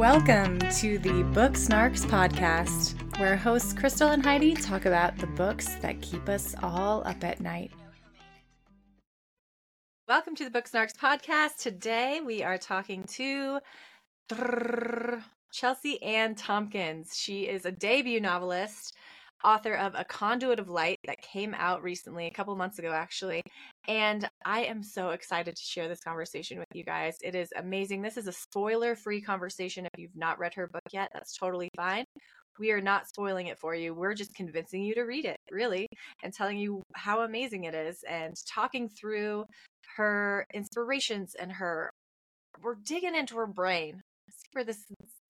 Welcome to the Book Snarks podcast, where hosts Crystal and Heidi talk about the books that keep us all up at night. Welcome to the Book Snarks podcast. Today we are talking to Chelsey Ann Tompkins. She is a debut novelist author of A Conduit of Light that came out recently, a couple months ago, actually. And I am so excited to share this conversation with you guys. It is amazing. This is a spoiler free conversation. If you've not read her book yet, that's totally fine. We are not spoiling it for you. We're just convincing you to read it, really, and telling you how amazing it is and talking through her inspirations and her. We're digging into her brain. See where this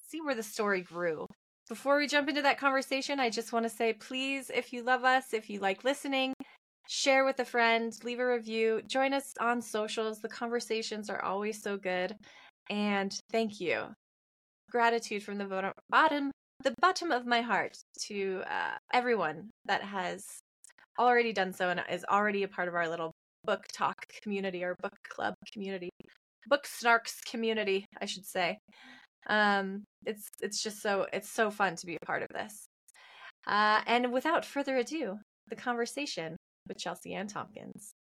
see where the story grew before we jump into that conversation, I just want to say please, if you love us, if you like listening, share with a friend, leave a review, join us on socials. The conversations are always so good. And thank you. Gratitude from the bottom, the bottom of my heart to uh, everyone that has already done so and is already a part of our little book talk community or book club community, book snarks community, I should say. Um, it's it's just so it's so fun to be a part of this. Uh, and without further ado, the conversation with Chelsey Ann Tompkins.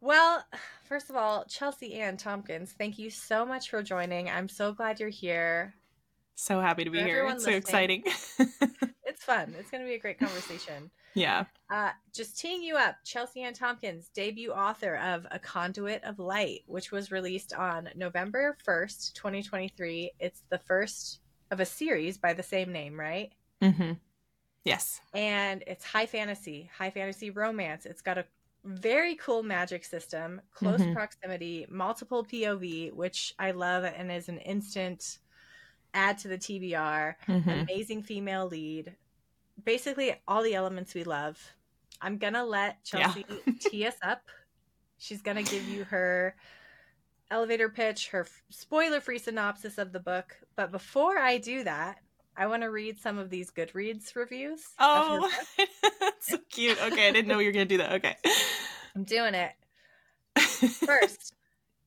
Well, first of all, Chelsey Ann Tompkins, thank you so much for joining. I'm so glad you're here. So happy to be here. It's so exciting. it's fun. It's going to be a great conversation. Yeah. Uh, just teeing you up, Chelsey Ann Tompkins, debut author of A Conduit of Light, which was released on November 1st, 2023. It's the first of a series by the same name, right? Mm-hmm. Yes. And it's high fantasy, high fantasy romance. It's got a very cool magic system, close mm-hmm. proximity, multiple POV, which I love and is an instant add to the TBR. Mm-hmm. Amazing female lead, basically all the elements we love. I'm gonna let Chelsey yeah. tee us up. She's gonna give you her elevator pitch, her spoiler-free synopsis of the book. But before I do that, I want to read some of these Goodreads reviews. Oh, that's so cute. Okay, I didn't know you were gonna do that. Okay, I'm doing it. First,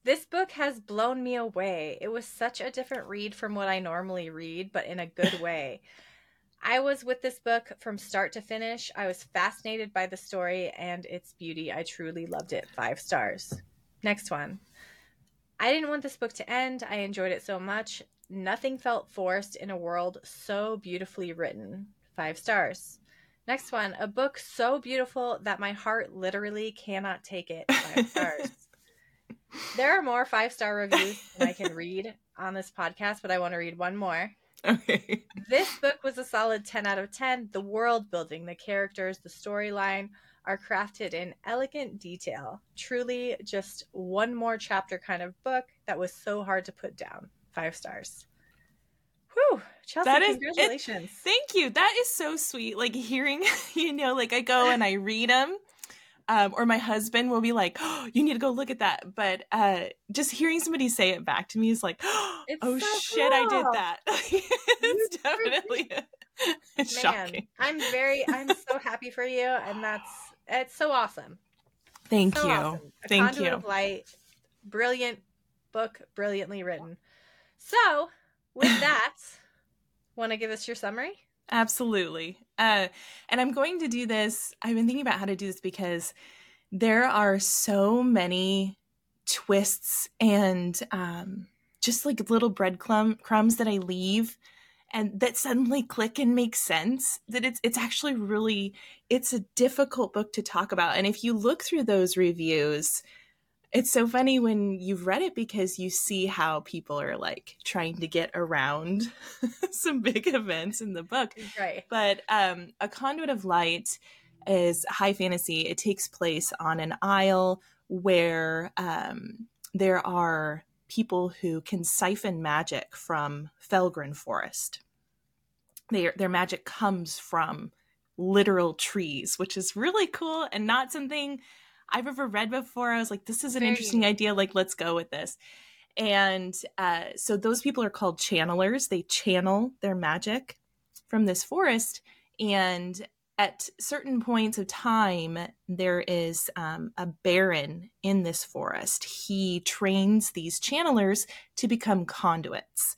this book has blown me away. It was such a different read from what I normally read, but in a good way. I was with this book from start to finish. I was fascinated by the story and its beauty. I truly loved it. Five stars. Next one. I didn't want this book to end. I enjoyed it so much. Nothing felt forced in a world so beautifully written. Five stars. Next one. A book so beautiful that my heart literally cannot take it. Five stars. there are more five star reviews than I can read on this podcast, but I want to read one more. Okay. this book was a solid 10 out of 10. The world building, the characters, the storyline are crafted in elegant detail. Truly just one more chapter kind of book that was so hard to put down. Five stars. Whew, Chelsey, that is, congratulations. It, thank you. That is so sweet. Like hearing, you know, like I go and I read them um, or my husband will be like, oh, "You need to go look at that." But uh, just hearing somebody say it back to me is like, "Oh so shit, cool. I did that." it's definitely it's Man, shocking. I'm very, I'm so happy for you, and that's it's so awesome. Thank so you, awesome. thank you. Of light, brilliant book, brilliantly written. So, with that, want to give us your summary? Absolutely. Uh, and I'm going to do this. I've been thinking about how to do this because there are so many twists and um, just like little breadcrumbs crumbs that I leave and that suddenly click and make sense that it's it's actually really it's a difficult book to talk about and if you look through those reviews it's so funny when you've read it because you see how people are like trying to get around some big events in the book. Right. But um, A Conduit of Light is high fantasy. It takes place on an isle where um, there are people who can siphon magic from Felgren Forest. Their, their magic comes from literal trees, which is really cool and not something I've ever read before. I was like, this is an Very interesting idea. Like, let's go with this. And uh, so those people are called channelers. They channel their magic from this forest. And at certain points of time, there is um, a baron in this forest. He trains these channelers to become conduits.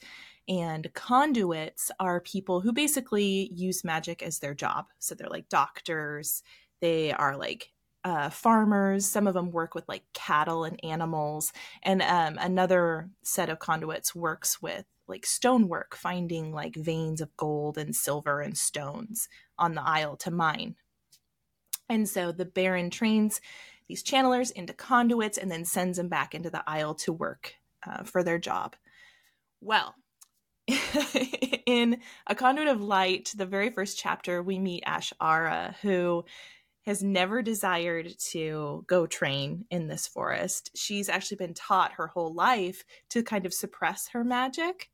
And conduits are people who basically use magic as their job. So they're like doctors, they are like uh, farmers. Some of them work with like cattle and animals. And um, another set of conduits works with like stonework, finding like veins of gold and silver and stones on the Isle to mine. And so the Baron trains these channelers into conduits and then sends them back into the Isle to work uh, for their job. Well, in A Conduit of Light, the very first chapter, we meet Ashara, who has never desired to go train in this forest. She's actually been taught her whole life to kind of suppress her magic.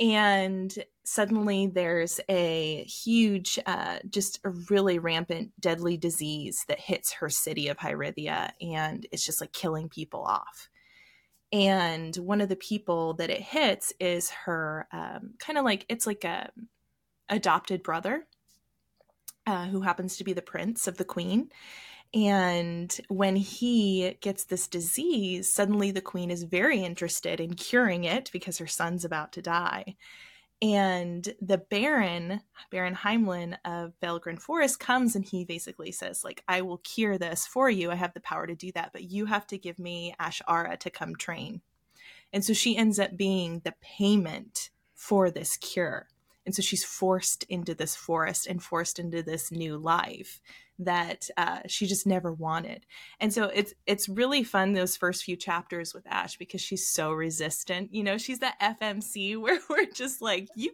And suddenly there's a huge, uh, just a really rampant, deadly disease that hits her city of Hyrithia, and it's just like killing people off. And one of the people that it hits is her, um, kind of like it's like a adopted brother uh, who happens to be the prince of the queen. And when he gets this disease, suddenly the queen is very interested in curing it because her son's about to die. And the Baron, Baron Heimlin of Felgren Forest, comes and he basically says, like, I will cure this for you. I have the power to do that, but you have to give me Ashara to come train. And so she ends up being the payment for this cure. And so she's forced into this forest and forced into this new life that uh, she just never wanted. And so it's it's really fun those first few chapters with Ash because she's so resistant. You know, she's that FMC where we're just like, you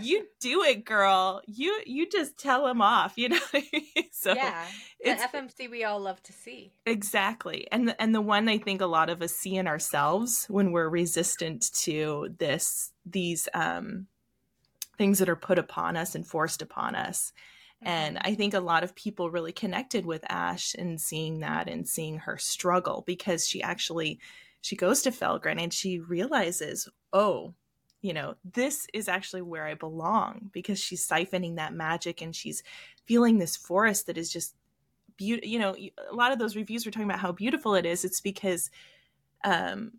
you do it, girl. You you just tell him off. You know. so yeah, the FMC we all love to see. Exactly, and the, and the one I think a lot of us see in ourselves when we're resistant to this these um things that are put upon us and forced upon us. And mm-hmm. I think a lot of people really connected with Ash and seeing that and seeing her struggle because she actually she goes to Felgren and she realizes, oh, you know, this is actually where I belong because she's siphoning that magic and she's feeling this forest that is just beautiful. You know, a lot of those reviews were talking about how beautiful it is. It's because um,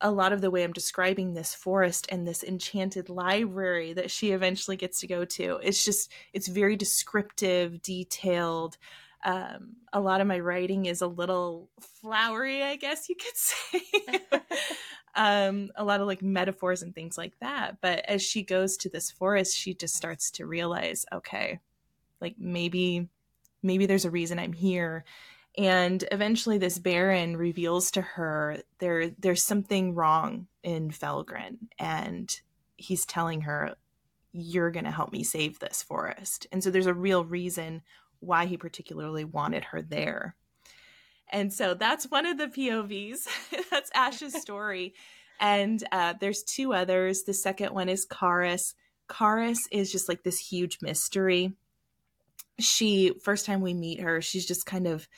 a lot of the way I'm describing this forest and this enchanted library that she eventually gets to go to. It's just, it's very descriptive, detailed. Um, a lot of my writing is a little flowery, I guess you could say. um, a lot of like metaphors and things like that. But as she goes to this forest, she just starts to realize, okay, like maybe, maybe there's a reason I'm here and eventually this baron reveals to her there there's something wrong in Felgren and he's telling her you're going to help me save this forest. And so there's a real reason why he particularly wanted her there. And so that's one of the POVs. that's Ash's story. and uh, there's two others. The second one is Karis. Karis is just like this huge mystery. She, first time we meet her, she's just kind of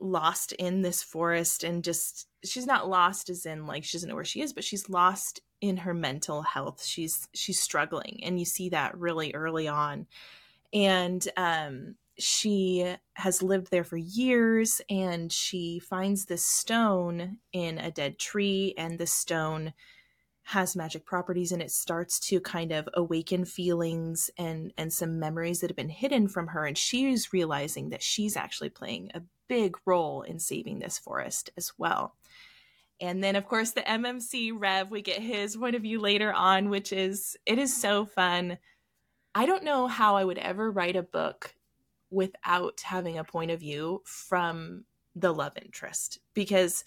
lost in this forest and just she's not lost as in like she doesn't know where she is but she's lost in her mental health. She's she's struggling and you see that really early on. And um she has lived there for years and she finds this stone in a dead tree and the stone has magic properties and it starts to kind of awaken feelings and and some memories that have been hidden from her and she's realizing that she's actually playing a big role in saving this forest as well. And then, of course, the MMC Rev, we get his point of view later on, which is it is so fun. I don't know how I would ever write a book without having a point of view from the love interest because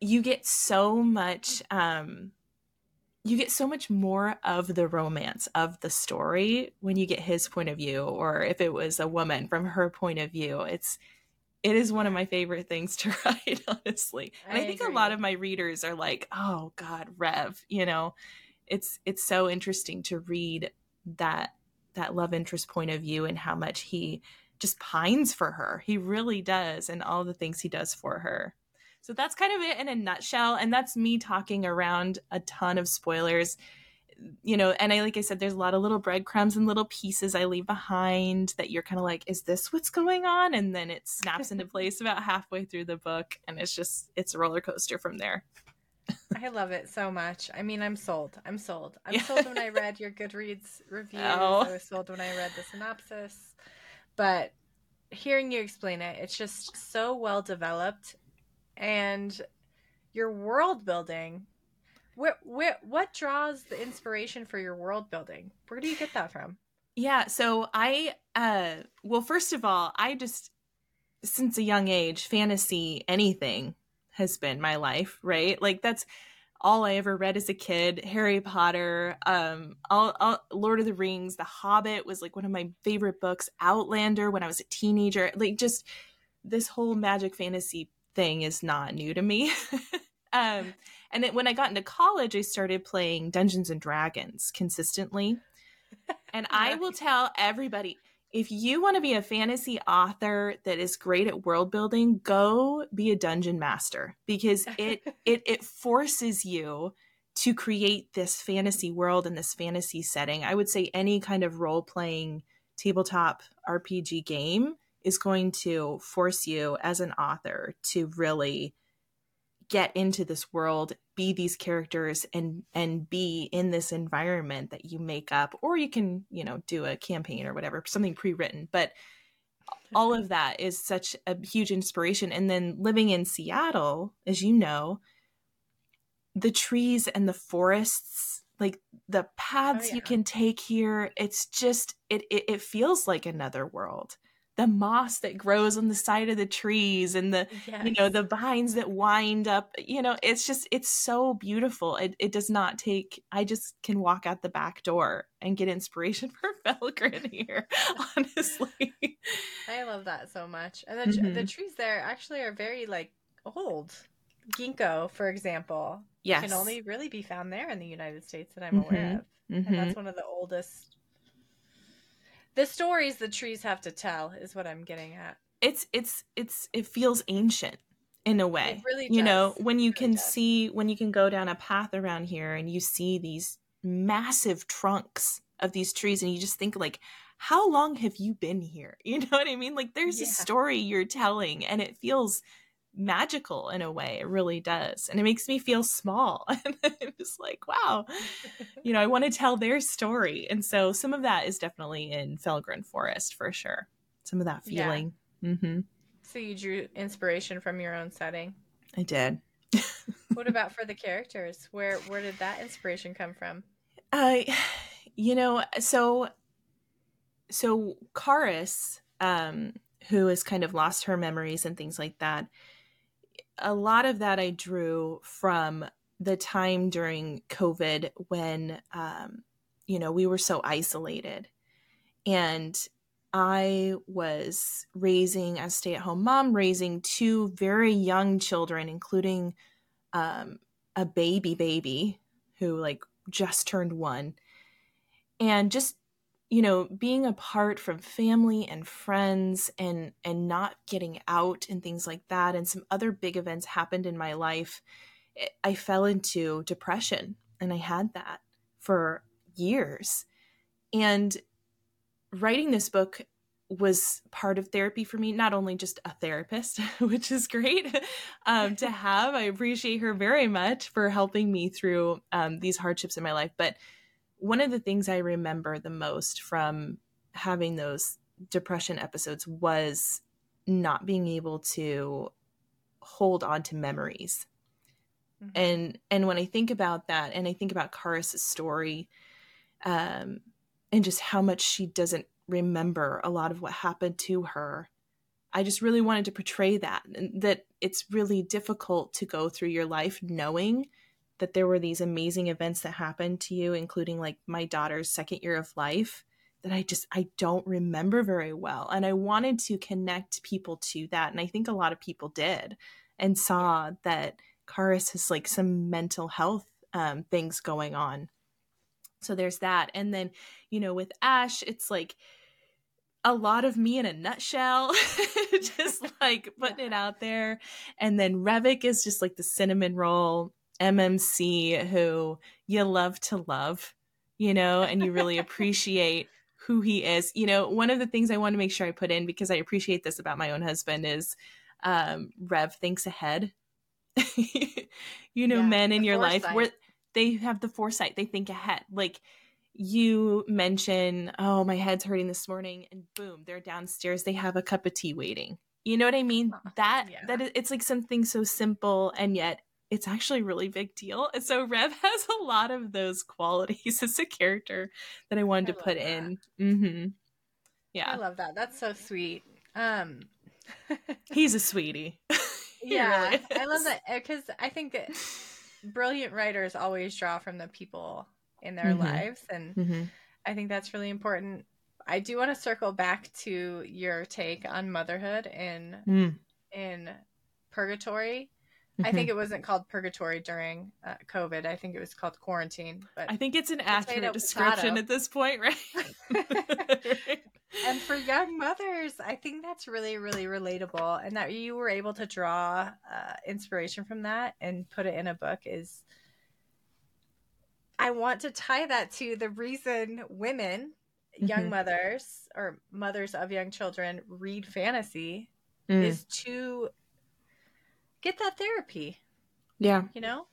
you get so much um you get so much more of the romance of the story when you get his point of view or if it was a woman from her point of view it's it is one of my favorite things to write, honestly. And I, I think agree. a lot of my readers are like, "Oh God, Rev," you know. It's it's so interesting to read that that love interest point of view and how much he just pines for her. He really does, and all the things he does for her. So that's kind of it in a nutshell. And that's me talking around a ton of spoilers you know, and I like I said, there's a lot of little breadcrumbs and little pieces I leave behind that you're kind of like, is this what's going on? And then it snaps into place about halfway through the book, and it's just it's a roller coaster from there. I love it so much. I mean, I'm sold. I'm sold. I'm Yeah. sold when I read your Goodreads reviews. Oh. I was sold when I read the synopsis. But hearing you explain it, it's just so well developed and your world building. Where, where, what draws the inspiration for your world building? Where do you get that from? Yeah, so I uh well first of all, I just since a young age, fantasy anything has been my life, right? Like that's all I ever read as a kid. Harry Potter, um all, all Lord of the Rings, The Hobbit was like one of my favorite books, Outlander when I was a teenager. Like just this whole magic fantasy thing is not new to me. um and then when I got into college, I started playing Dungeons and Dragons consistently. And I will tell everybody if you want to be a fantasy author that is great at world building, go be a dungeon master because it it it forces you to create this fantasy world and this fantasy setting. I would say any kind of role playing tabletop RPG game is going to force you as an author to really get into this world be these characters and and be in this environment that you make up or you can you know do a campaign or whatever something pre-written. But all of that is such a huge inspiration. And then living in Seattle as you know the trees and the forests like the oh, paths yeah. you can take here it's just it, it it feels like another world the moss that grows on the side of the trees and the you know the vines that wind up you know it's just it's so beautiful it, it does not take i just can walk out the back door and get inspiration for Felgren here honestly I love that so much. And the, the Mhm. trees there actually are very like old. Ginkgo, for example, yes can only really be found there in the United States that I'm aware of. Mhm. And that's one of the oldest. The stories the trees have to tell is what I'm getting at. it's it's it's it feels ancient in a way. It really you know when you really can does. see when you can go down a path around here and you see these massive trunks of these trees and you just think like how long have you been here? You know what i mean? Like there's a story you're telling and it feels magical in a way it really does and it makes me feel small and i'm just like wow you know i want to tell their story and so some of that is definitely in felgren forest for sure some of that Yeah. feeling hmm So you drew inspiration from your own setting. i did What about for the characters? Where where did that inspiration come from? I, you know, so, so Karis, um, who has kind of lost her memories and things like that, a lot of that I drew from the time during COVID when, um, you know, we were so isolated. And I was raising, as stay at home mom, raising two very young children, including um, a baby baby who, like, just turned one. And just, you know, being apart from family and friends and and not getting out and things like that and some other big events happened in my life. I fell into depression and I had that for years. And writing this book was part of therapy for me not only just a therapist which is great um, to have i appreciate her very much for helping me through um, these hardships in my life but one of the things i remember the most from having those depression episodes was not being able to hold on to memories Mhm. and and when i think about that and i think about Karis's story um and just how much she doesn't remember a lot of what happened to her i just really wanted to portray that and that it's really difficult to go through your life knowing that there were these amazing events that happened to you including like my daughter's second year of life that i just i don't remember very well and i wanted to connect people to that and i think a lot of people did and saw that Karis has like some mental health um, things going on. So there's that. And then, you know, with Ash, it's like a lot of me in a nutshell, just like putting it out there. And then Revik is just like the cinnamon roll MMC who you love to love, you know, and you really appreciate who he is. You know, one of the things I want to make sure I put in because I appreciate this about my own husband is um, Rev thinks ahead. you know, Yeah, men in your life where they have the foresight, they think ahead. Like you mention, oh, my head's hurting this morning, and boom, they're downstairs. They have a cup of tea waiting. You know what I mean? Aw, That yeah. that is, it's like something so simple and yet it's actually a really big deal. And so Rev has a lot of those qualities as a character that I wanted I to put that. in. hmm Yeah. I love that. That's so sweet. Um, he's a sweetie. Yeah, really I love that because I think brilliant writers always draw from the people in their Mhm. lives, and Mhm. I think that's really important. I do want to circle back to your take on motherhood in Mm. in Purgatory. I think it wasn't called Purgatory during uh, COVID. I think it was called Quarantine. But I think it's an accurate description potato. at this point, right? and for young mothers i think that's really really relatable and that you were able to draw uh, inspiration from that and put it in a book is i want to tie that to the reason women young Mhm. mothers or mothers of young children read fantasy Mm. is to get that therapy yeah, you know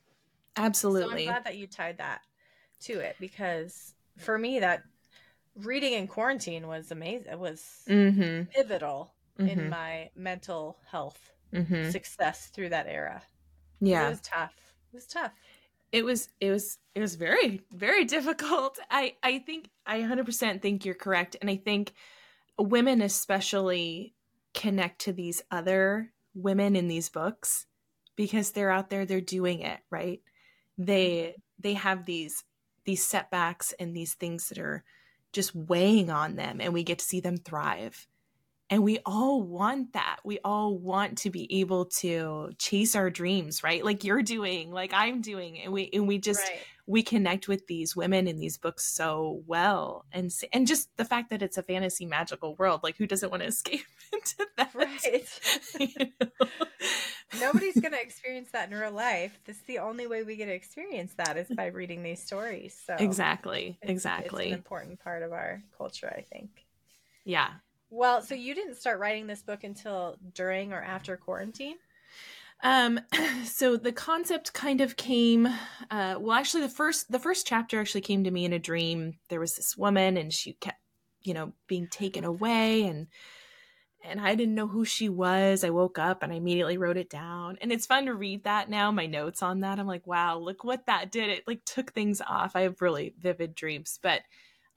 absolutely. so i'm glad that you tied that to it because for me that reading in quarantine was amazing it was hmm pivotal hmm in my mental health hmm success through that era. Yeah. It was tough. It was tough. it was it was it was very very difficult i i think i 100% think you're correct and i think women especially connect to these other women in these books because they're out there they're doing it right? They they have these these setbacks and these things that are just weighing on them and we get to see them thrive and we all want that we all want to be able to chase our dreams right like you're doing like i'm doing and we and we just right. we connect with these women in these books so well and and just the fact that it's a fantasy magical world like who doesn't want to escape into that Right. You know? Nobody's going to experience that in real life. This is the only way we get to experience that is by reading these stories. So exactly it's- exactly It's an important part of our culture, I think. yeah Well, so you didn't start writing this book until during or after quarantine? Um, so the concept kind of came. Uh, well, actually, the first the first chapter actually came to me in a dream. There was this woman, and she kept, you know, being taken away, and and I didn't know who she was. I woke up and I immediately wrote it down, and it's fun to read that now. My notes on that, I'm like, wow, look what that did. It like took things off. I have really vivid dreams, but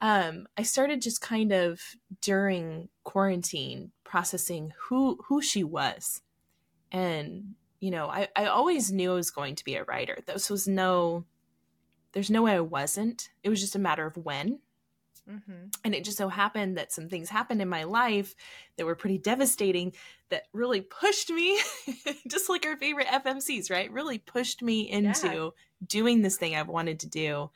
um, I started just kind of during quarantine processing who who she was. And you know I, I always knew i was going to be a writer. This was no there's no way i wasn't. It was just a matter of when. Mm-hmm. and it just so happened that some things happened in my life that were pretty devastating that really pushed me just like our favorite fmcs right? Really pushed me into Yeah. doing this thing i've wanted to do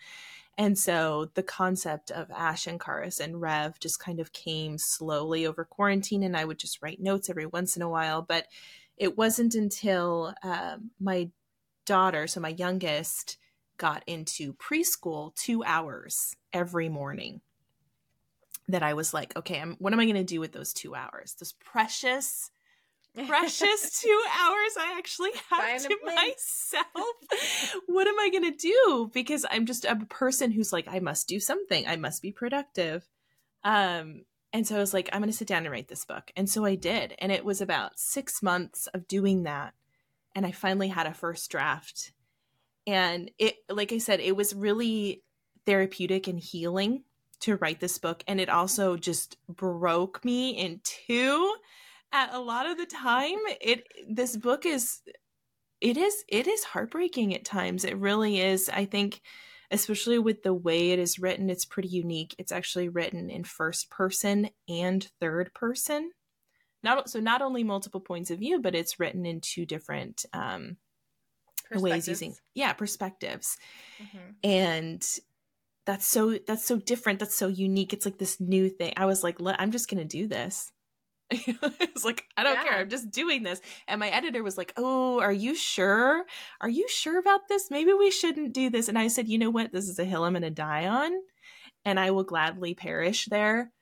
and so the concept of ash and karis and rev just kind of came slowly over quarantine and i would just write notes every once in a while but it wasn't until um, my daughter so my youngest got into preschool two hours every morning that I was like, okay, I'm, what am I going to do with those two hours? Those precious, precious two hours I actually have to myself. what am I going to do? Because I'm just a person who's like, I must do something. I must be productive. Um, and so I was like, I'm going to sit down and write this book. And so I did. And it was about six months of doing that. And I finally had a first draft. And it, like I said, it was really therapeutic and healing to write this book. And it also just broke me in two a lot of the time. It, this book is, it is, it is heartbreaking at times. It really is. I think, especially with the way it is written, it's pretty unique. It's actually written in first person and third person. Not so not only multiple points of view, but it's written in two different um, ways using yeah perspectives, Mhm. and that's so that's so different. That's so unique. It's like this new thing. I was like, I'm just gonna do this. it's like I don't care. I'm just doing this. And my editor was like, "Oh, are you sure? Are you sure about this? Maybe we shouldn't do this." And I said, "You know what? This is a hill I'm going to die on, and I will gladly perish there.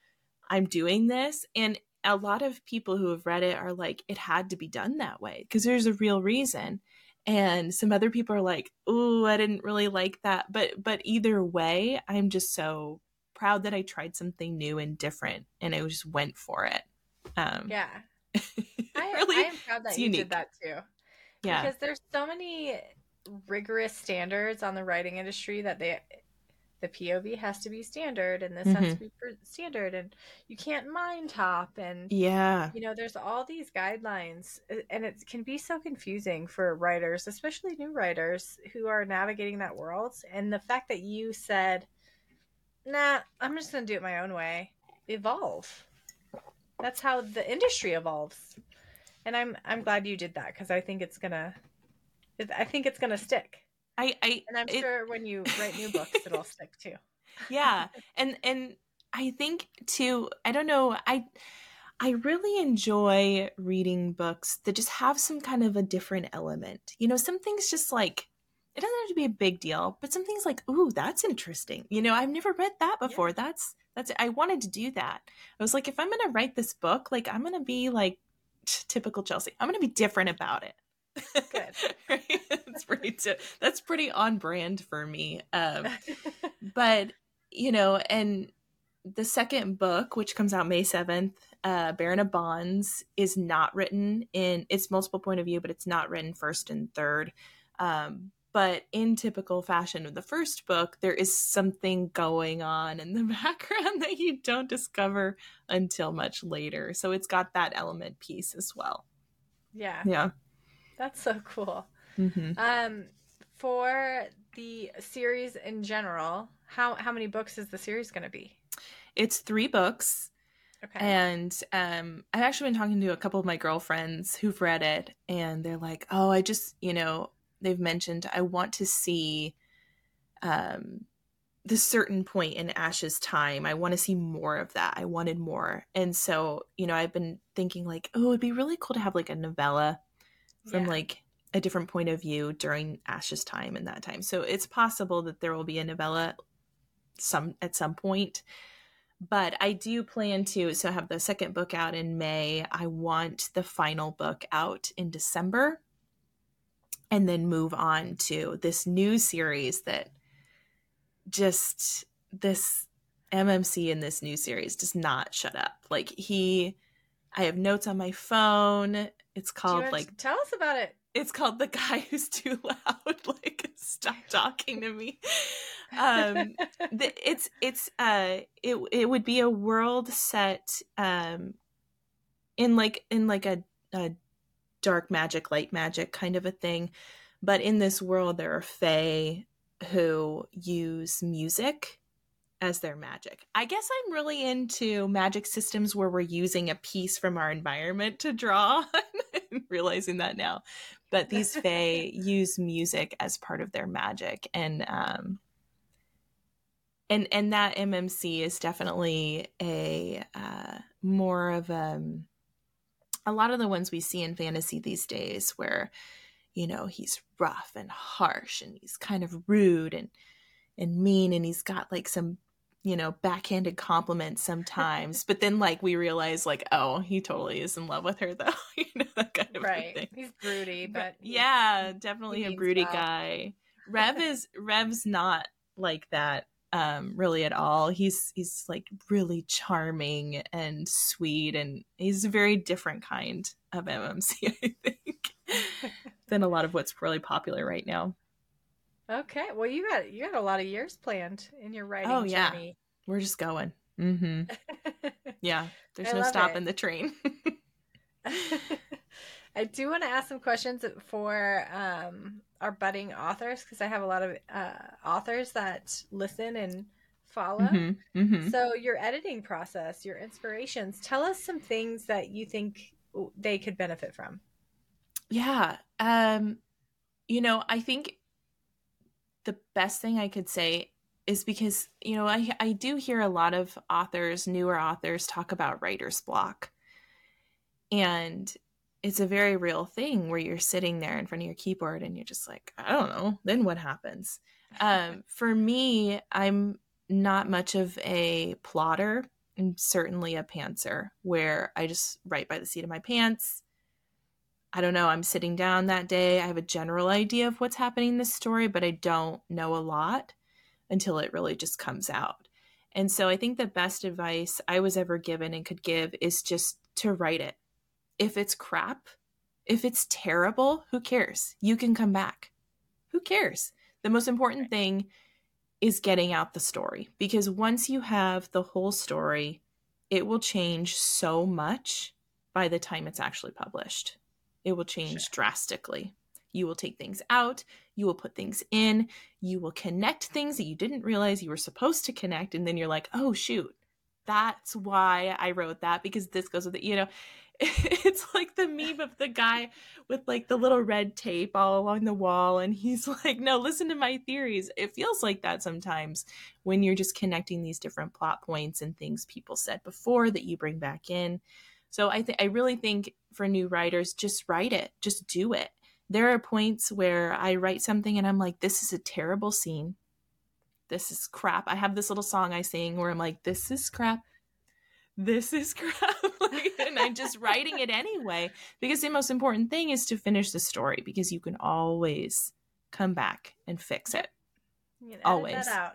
I'm doing this." And a lot of people who have read it are like, "It had to be done that way because there's a real reason." and some other people are like, "Oh, I didn't really like that." But but either way, I'm just so proud that I tried something new and different, and I just went for it. Um, yeah, I, really, I am proud that you unique. did that too. Yeah, because there's so many rigorous standards on the writing industry that they the POV has to be standard and this mm-hmm. has to be standard and you can't mind top and yeah you know there's all these guidelines and it can be so confusing for writers especially new writers who are navigating that world and the fact that you said nah I'm just going to do it my own way evolve that's how the industry evolves and I'm I'm glad you did that cuz I think it's to I think it's to stick I, I and I'm it, sure when you write new books, it'll stick too. Yeah, and and I think too. I don't know. I I really enjoy reading books that just have some kind of a different element. You know, some things just like it doesn't have to be a big deal, but some things like, ooh, that's interesting. You know, I've never read that before. Yeah. That's that's I wanted to do that. I was like, if I'm gonna write this book, like I'm gonna be like t- typical Chelsey. I'm gonna be different about it. Good. that's pretty t- that's pretty on brand for me. Um, but you know, and the second book, which comes out May seventh, uh, Baron of Bonds, is not written in it's multiple point of view, but it's not written first and third. Um, but in typical fashion of the first book, there is something going on in the background that you don't discover until much later. So it's got that element piece as well. Yeah. Yeah. That's so cool. Mm-hmm. Um, for the series in general, how how many books is the series going to be? It's three books. Okay. And um, I've actually been talking to a couple of my girlfriends who've read it, and they're like, "Oh, I just, you know, they've mentioned I want to see um, the certain point in Ash's time. I want to see more of that. I wanted more, and so you know, I've been thinking like, oh, it'd be really cool to have like a novella from yeah. like a different point of view during Ash's time and that time. So it's possible that there will be a novella some at some point. But I do plan to so have the second book out in May. I want the final book out in December and then move on to this new series that just this MMC in this new series does not shut up. Like he I have notes on my phone. It's called like tell us about it. It's called the guy who's too loud. like stop talking to me. Um, the, it's it's uh it it would be a world set um in like in like a, a dark magic, light magic kind of a thing. But in this world, there are fae who use music as their magic. I guess I'm really into magic systems where we're using a piece from our environment to draw. realizing that now. But these fae use music as part of their magic and um and and that MMC is definitely a uh more of um a lot of the ones we see in fantasy these days where you know he's rough and harsh and he's kind of rude and and mean and he's got like some you know, backhanded compliments sometimes. but then like we realize like, oh, he totally is in love with her though. you know, that kind of right. thing. He's broody, but yeah, definitely a broody well. guy. Rev is Rev's not like that um really at all. He's he's like really charming and sweet and he's a very different kind of MMC, I think, than a lot of what's really popular right now. Okay. Well, you got you got a lot of years planned in your writing oh, yeah. journey. We're just going. Mm-hmm. yeah. There's no stopping the train. I do want to ask some questions for um, our budding authors because I have a lot of uh, authors that listen and follow. Mm-hmm. Mm-hmm. So, your editing process, your inspirations, tell us some things that you think they could benefit from. Yeah. Um, you know, I think the best thing I could say is because, you know, I, I do hear a lot of authors, newer authors, talk about writer's block. And it's a very real thing where you're sitting there in front of your keyboard and you're just like, I don't know, then what happens? Um, for me, I'm not much of a plotter. I'm certainly a pantser where I just write by the seat of my pants. I don't know, I'm sitting down that day. I have a general idea of what's happening in this story, but I don't know a lot until it really just comes out. And so I think the best advice I was ever given and could give is just to write it. If it's crap, if it's terrible, who cares? You can come back. Who cares? The most important thing is getting out the story because once you have the whole story, it will change so much by the time it's actually published. It will change sure. drastically. You will take things out, you will put things in, you will connect things that you didn't realize you were supposed to connect. And then you're like, oh, shoot, that's why I wrote that because this goes with it. You know, it's like the meme of the guy with like the little red tape all along the wall. And he's like, no, listen to my theories. It feels like that sometimes when you're just connecting these different plot points and things people said before that you bring back in. So I think I really think for new writers, just write it, just do it. There are points where I write something and I'm like, this is a terrible scene. This is crap. I have this little song I sing where I'm like, this is crap. This is crap. and I'm just writing it anyway because the most important thing is to finish the story because you can always come back and fix it. always. out.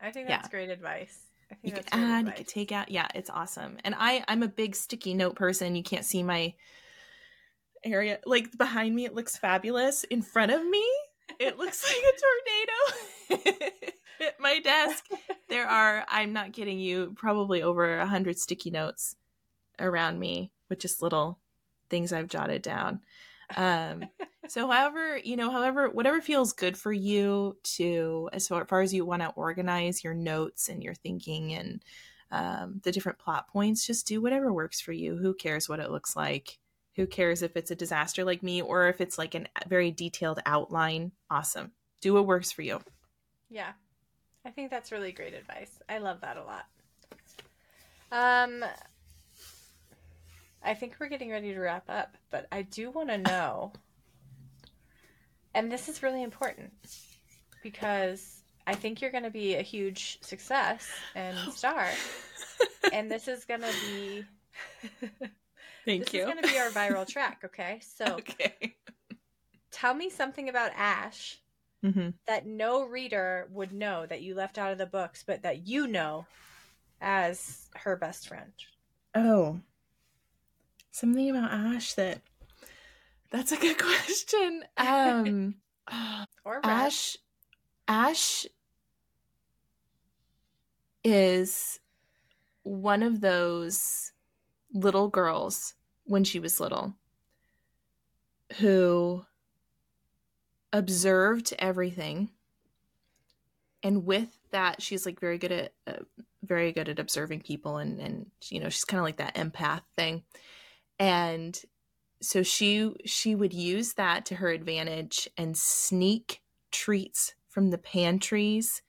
I think that's yeah. great advice you can add, advice. you can take out. Yeah, it's awesome. And I, I'm a big sticky note person. You can't see my area. Like behind me, it looks fabulous. In front of me, it looks like a tornado. At my desk, there are, I'm not kidding you, probably over a hundred sticky notes around me with just little things I've jotted down. Um, so however you know however whatever feels good for you to as far as you want to organize your notes and your thinking and um, the different plot points just do whatever works for you. Who cares what it looks like? Who cares if it's a disaster like me or if it's like a very detailed outline? Awesome. Do what works for you. Yeah. I think that's really great advice. I love that a lot. Um i think we're getting ready to wrap up but i do want to know and this is really important because I think you're going to be a huge success and star. and this is going to be. Thank this you. This is going to be our viral track, okay? So, okay. tell me something about Ash mm-hmm. that no reader would know that you left out of the books, but that you know as her best friend. Oh. Something about Ash that that's a good question. Um, or Ash, Ash is one of those little girls when she was little who observed everything. And with that she's like very good at uh, very good at observing people and and you know she's kind of like that empath thing and so she she would use that to her advantage and sneak treats from the pantries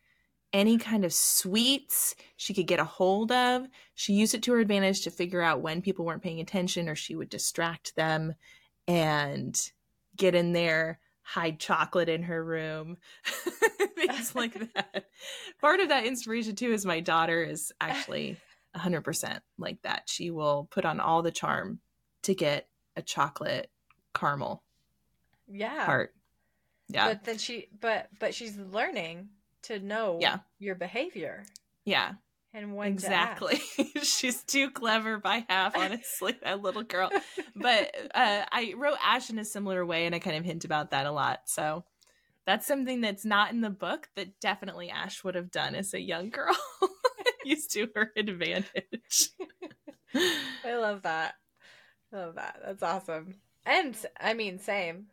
any kind of sweets she could get a hold of. She used it to her advantage to figure out when people weren't paying attention or she would distract them and get in there hide chocolate in her room things like that. Part of that inspiration too is my daughter is actually 100% like that. She will put on all the charm to get a chocolate caramel yeah. Heart. yeah. But then she but but she's learning to know yeah. your behavior. Yeah. And when exactly. she's too clever by half honestly that little girl. But uh, i wrote ash in a similar way and i kind of hint about that a lot. So that's something that's not in the book that definitely ash would have done as a young girl. Used to her advantage. I love that Love that. That's awesome. And I mean, same.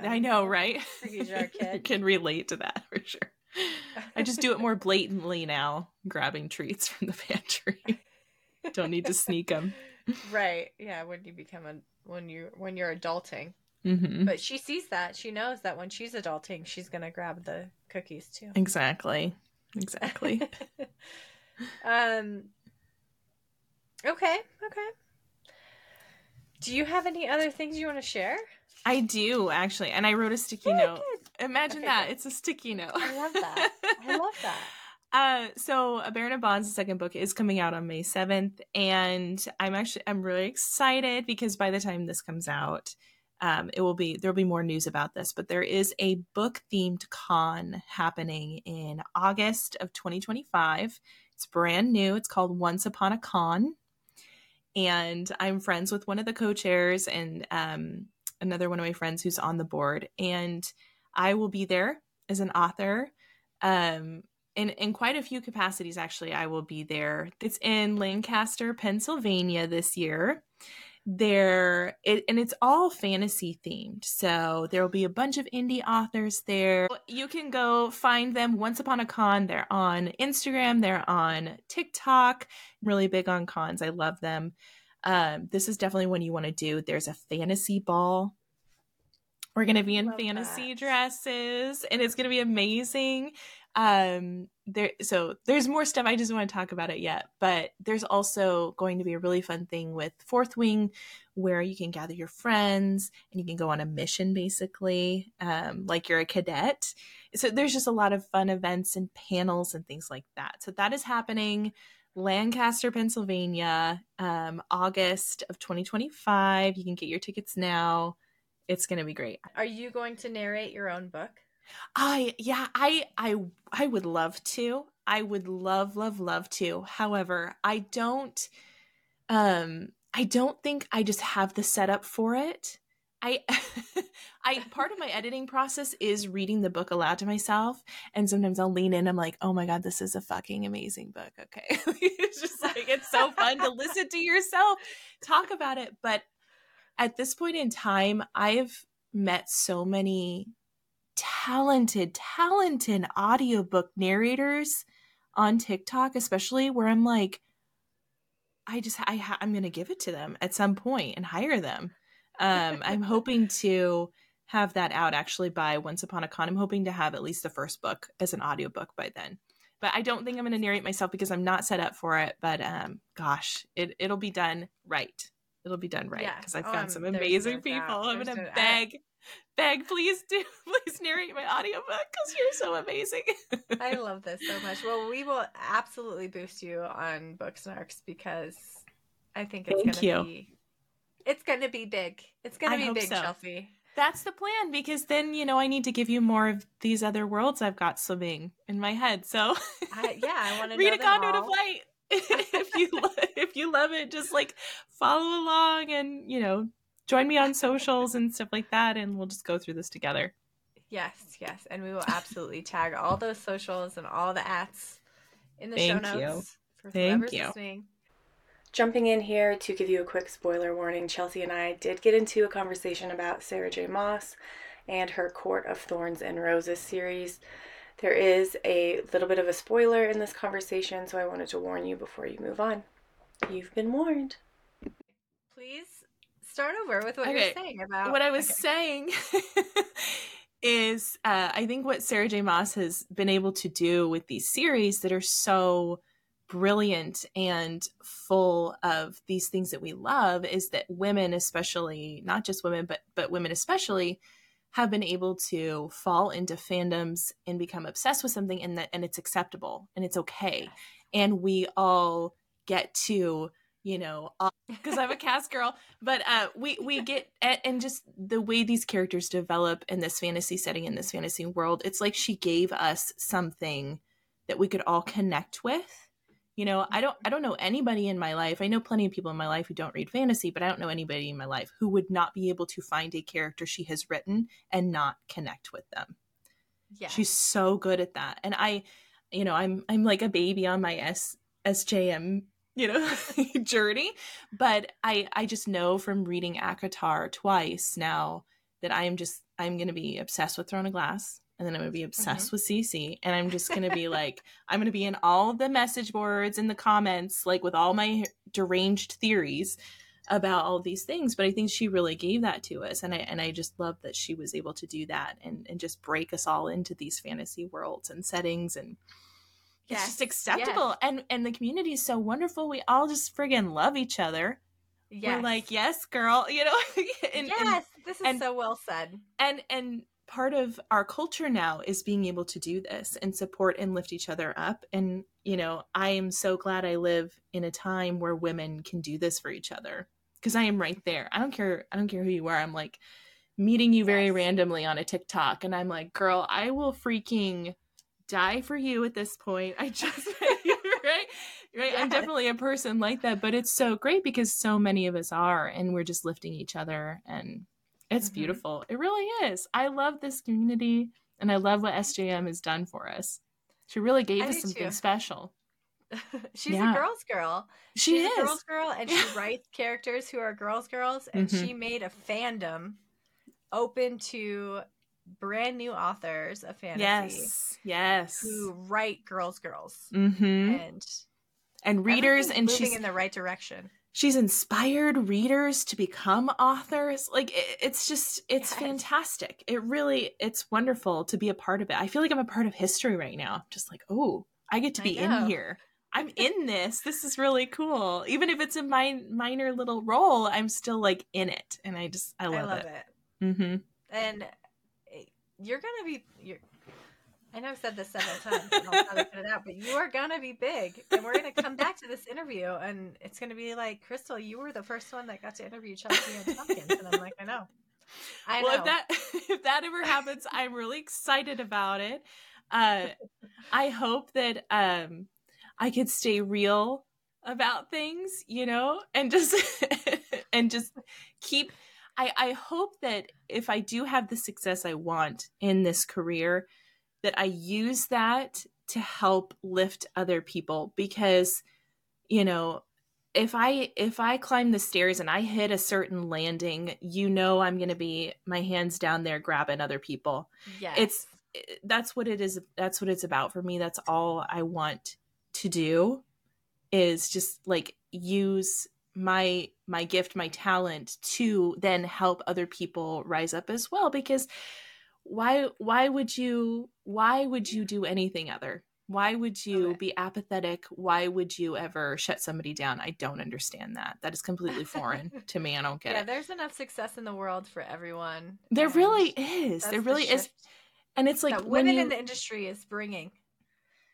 I know, right? kid. can relate to that for sure. I just do it more blatantly now, grabbing treats from the pantry. Don't need to sneak them. Right. Yeah. When you become a when you when you're adulting. Mm-hmm. But she sees that. She knows that when she's adulting, she's gonna grab the cookies too. Exactly. Exactly. um. Okay. Okay. Do you have any other things you want to share? I do actually, and I wrote a sticky note. Imagine okay, that good. it's a sticky note. I love that. I love that. Uh, so a Baron of Bonds, the second book, is coming out on May seventh, and I'm actually I'm really excited because by the time this comes out, um, it will be there will be more news about this. But there is a book themed con happening in August of 2025. It's brand new. It's called Once Upon a Con, and I'm friends with one of the co-chairs and um, another one of my friends who's on the board, and I will be there as an author. Um, in, in quite a few capacities, actually, I will be there. It's in Lancaster, Pennsylvania this year there it, and it's all fantasy themed. So there will be a bunch of indie authors there. You can go find them once upon a con. They're on instagram they're on tiktok. I'm really big on cons. I love them. Um, this is definitely one you want to do. There's a fantasy ball. We're going to be in love fantasy that. dresses and it's going to be amazing um there so there's more stuff. I just want to talk about it yet but there's also going to be a really fun thing with fourth wing where you can gather your friends and you can go on a mission basically um, like you're a cadet. So there's just a lot of fun events and panels and things like that. So that is happening lancaster pennsylvania um, august of 2025 you can get your tickets now. It's going to be great. Are you going to narrate your own book I yeah, I I I would love to. I would love love love to. However, I don't um I don't think I just have the setup for it. I I part of my editing process is reading the book aloud to myself and sometimes I'll lean in I'm like, "Oh my god, this is a fucking amazing book." Okay. it's just like it's so fun to listen to yourself talk about it, but at this point in time, I've met so many talented, talented audiobook narrators on TikTok, especially where I'm like, I just, I ha- I'm going to give it to them at some point and hire them. Um, I'm hoping to have that out actually by Once Upon a Con. I'm hoping to have at least the first book as an audiobook by then. But I don't think I'm going to narrate myself because I'm not set up for it. But um, gosh, it, it'll be done right. It'll be done right because I've found um, some amazing no people. I'm going to beg. I- beg please do please narrate my audiobook because you're so amazing i love this so much well we will absolutely boost you on booksnarks because i think it's Thank gonna you. be it's gonna be big it's gonna I be big so. Chelsey that's the plan because then you know i need to give you more of these other worlds i've got swimming in my head so I, yeah i want to read a conduit all. of light if you if you love it just like follow along and you know join me on socials and stuff like that, and we'll just go through this together. Yes, yes, and we will absolutely tag all those socials and all the ads in the Thank show notes you. for Thank you. listening. Jumping in here to give you a quick spoiler warning, Chelsey and I did get into a conversation about Sarah J. Maas and her Court of Thorns and Roses series. There is a little bit of a spoiler in this conversation, so I wanted to warn you before you move on. You've been warned. Please start over with what okay. you're saying about what I was okay. saying. is uh, I think what Sarah J. Maas has been able to do with these series that are so brilliant and full of these things that we love is that women especially not just women but but women especially have been able to fall into fandoms and become obsessed with something and that and it's acceptable and it's okay and we all get to you know, because uh, I'm a cast girl. But uh, we we get and just the way these characters develop in this fantasy setting in this fantasy world, it's like she gave us something that we could all connect with. You know, I don't I don't know anybody in my life. I know plenty of people in my life who don't read fantasy, but I don't know anybody in my life who would not be able to find a character she has written and not connect with them. Yeah. She's so good at that. And I, you know, I'm I'm like a baby on my S SJM you know journey but i i just know from reading ACOTAR twice now that i am just i'm going to be obsessed with throne of glass and then i'm going to be obsessed mm-hmm. with cc and i'm just going to be like i'm going to be in all the message boards and the comments like with all my deranged theories about all these things but i think she really gave that to us and i and i just love that she was able to do that and and just break us all into these fantasy worlds and settings and it's just acceptable. Yes. and and the community is so wonderful. We all just friggin love each other. Yes. we're like yes girl you know? And, yes. And, this is and, so well said. and and part of our culture now is being able to do this and support and lift each other up. And you know i am so glad i live in a time where women can do this for each other. Because i am right there. I don't care i don't care who you are. I'm like meeting you very Yes. randomly on a TikTok and I'm like, "Girl, I will freaking die for you at this point. I just right? Right? I'm definitely a person like that, but it's so great because so many of us are and we're just lifting each other and it's Mhm. beautiful. It really is. I love this community and I love what SJM has done for us. She really gave I us something too. special. She's Yeah. a girl's girl. She She's is. a girl's girl, and she writes characters who are girls' girls, and Mhm. she made a fandom open to brand new authors of fantasy yes. Yes. who write girls' girls, Mm-hmm. and And readers, and she's in the right direction. she's inspired readers to become authors like it, it's just it's Yes. fantastic it really it's wonderful to be a part of it i feel like i'm a part of history right now just like oh i get to be in here i'm in this this is really cool even if it's a min- minor little role i'm still like in it and i just i I love, love it, it. Mm-hmm. and you're gonna be you're I know I've said this several times, and I'll probably cut it out, but you are gonna be big, and we're gonna come back to this interview, and it's gonna be like, Crystal, you were the first one that got to interview Chelsey Ann Tompkins, and I'm like, I know, I well know. if that if that ever happens i'm really excited about it uh i hope that um i could stay real about things you know and just and just keep i i hope that if i do have the success i want in this career that i use that to help lift other people because you know if i if i climb the stairs and i hit a certain landing you know i'm going to be my hands down there grabbing other people yes. it's that's what it is that's what it's about for me that's all i want to do is just like use my my gift my talent to then help other people rise up as well because why why would you why would you do anything other why would you be apathetic why would you ever shut somebody down i don't understand that that is completely foreign to me i don't get yeah, it there's enough success in the world for everyone. there really is there the really is and it's like women you in the industry is bringing.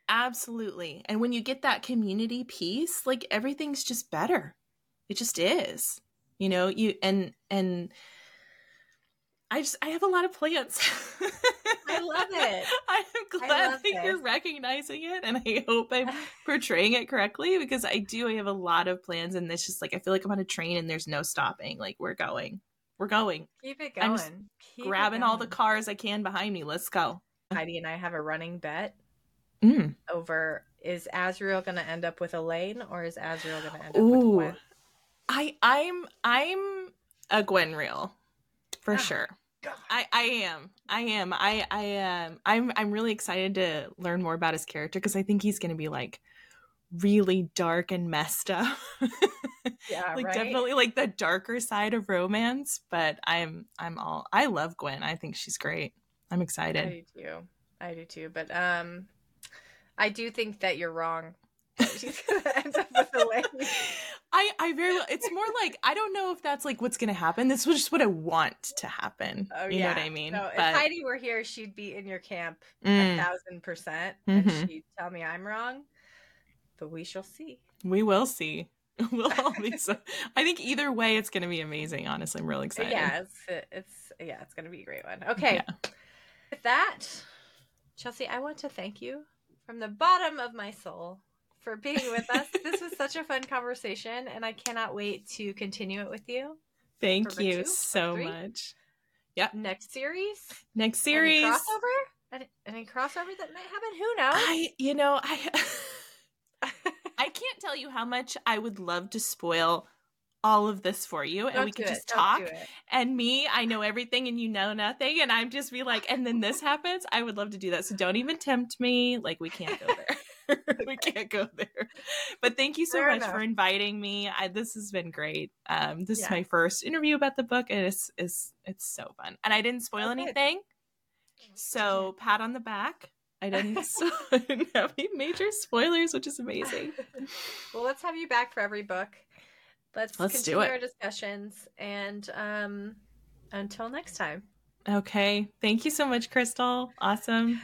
Absolutely. And when you get that community piece, like everything's just better. It just is. You know, you and and I just I have a lot of plans. I love it. I am glad that you're recognizing it and I hope I'm portraying it correctly because I do I have a lot of plans and it's just like I feel like I'm on a train and there's no stopping. Like we're going. We're going. Keep it going. I'm just Keep Grabbing all the cars I can behind me. Let's go. Heidi and I have a running bet Mm. over is Azriel going to end up with Elain or is Azriel going to end up with. Gwyn? I I'm I'm a Gwynriel for Ah, sure. God. I I am. I am. I I am. I'm I'm really excited to learn more about his character because I think he's going to be like really dark and messed up. Yeah, like right? definitely like the darker side of romance, but I'm I'm all I love Gwyn. I think she's great. I'm excited. I do too. I do too. But um, I do think that you're wrong. She's to end up with Elain. I I very well, it's more like I don't know if that's like what's to happen. This was just what I want to happen. Oh, you yeah. know what I mean? No, if Heidi were here, she'd be in your camp a Mm. thousand percent, Mhm. and she'd tell me I'm wrong. But we shall see. We will see. We'll all be so. I think either way, it's to be amazing. Honestly, I'm really excited. Yeah, it's it's yeah, it's gonna be a great one. Okay, Yeah. with that, Chelsey, I want to thank you from the bottom of my soul for being with us. this was such a fun conversation, and I cannot wait to continue it with you. Thank For you two, so much. much. Next series, Next series, any crossover, any, any crossover that might happen. Who knows? I, you know, I, I can't tell you how much I would love to spoil all of this for you, and Don't we could just Don't talk. And me, I know everything, and you know nothing, and I'm just be like, and then this happens. I would love to do that. So don't even tempt me. Like we can't go there. we can't go there. But thank you so Fair much enough. for inviting me. I, this has been great. Um, this Yeah. is my first interview about the book, and it's it's it's so fun. And I didn't spoil Oh, good. anything, so pat on the back. I didn't, I didn't have any major spoilers, which is amazing. well, let's have you back for every book. Let's, Let's do it. our discussions, and um, until next time. Okay, thank you so much, Crystal. Awesome.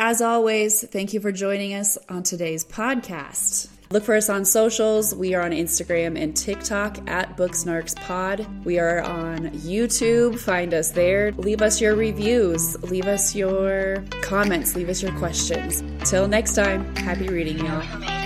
As always, thank you for joining us on today's podcast. Look for us on socials. We are on Instagram and TikTok at Booksnarkspod. We are on YouTube. Find us there. Leave us your reviews. Leave us your comments. Leave us your questions. Till next time, happy reading, y'all.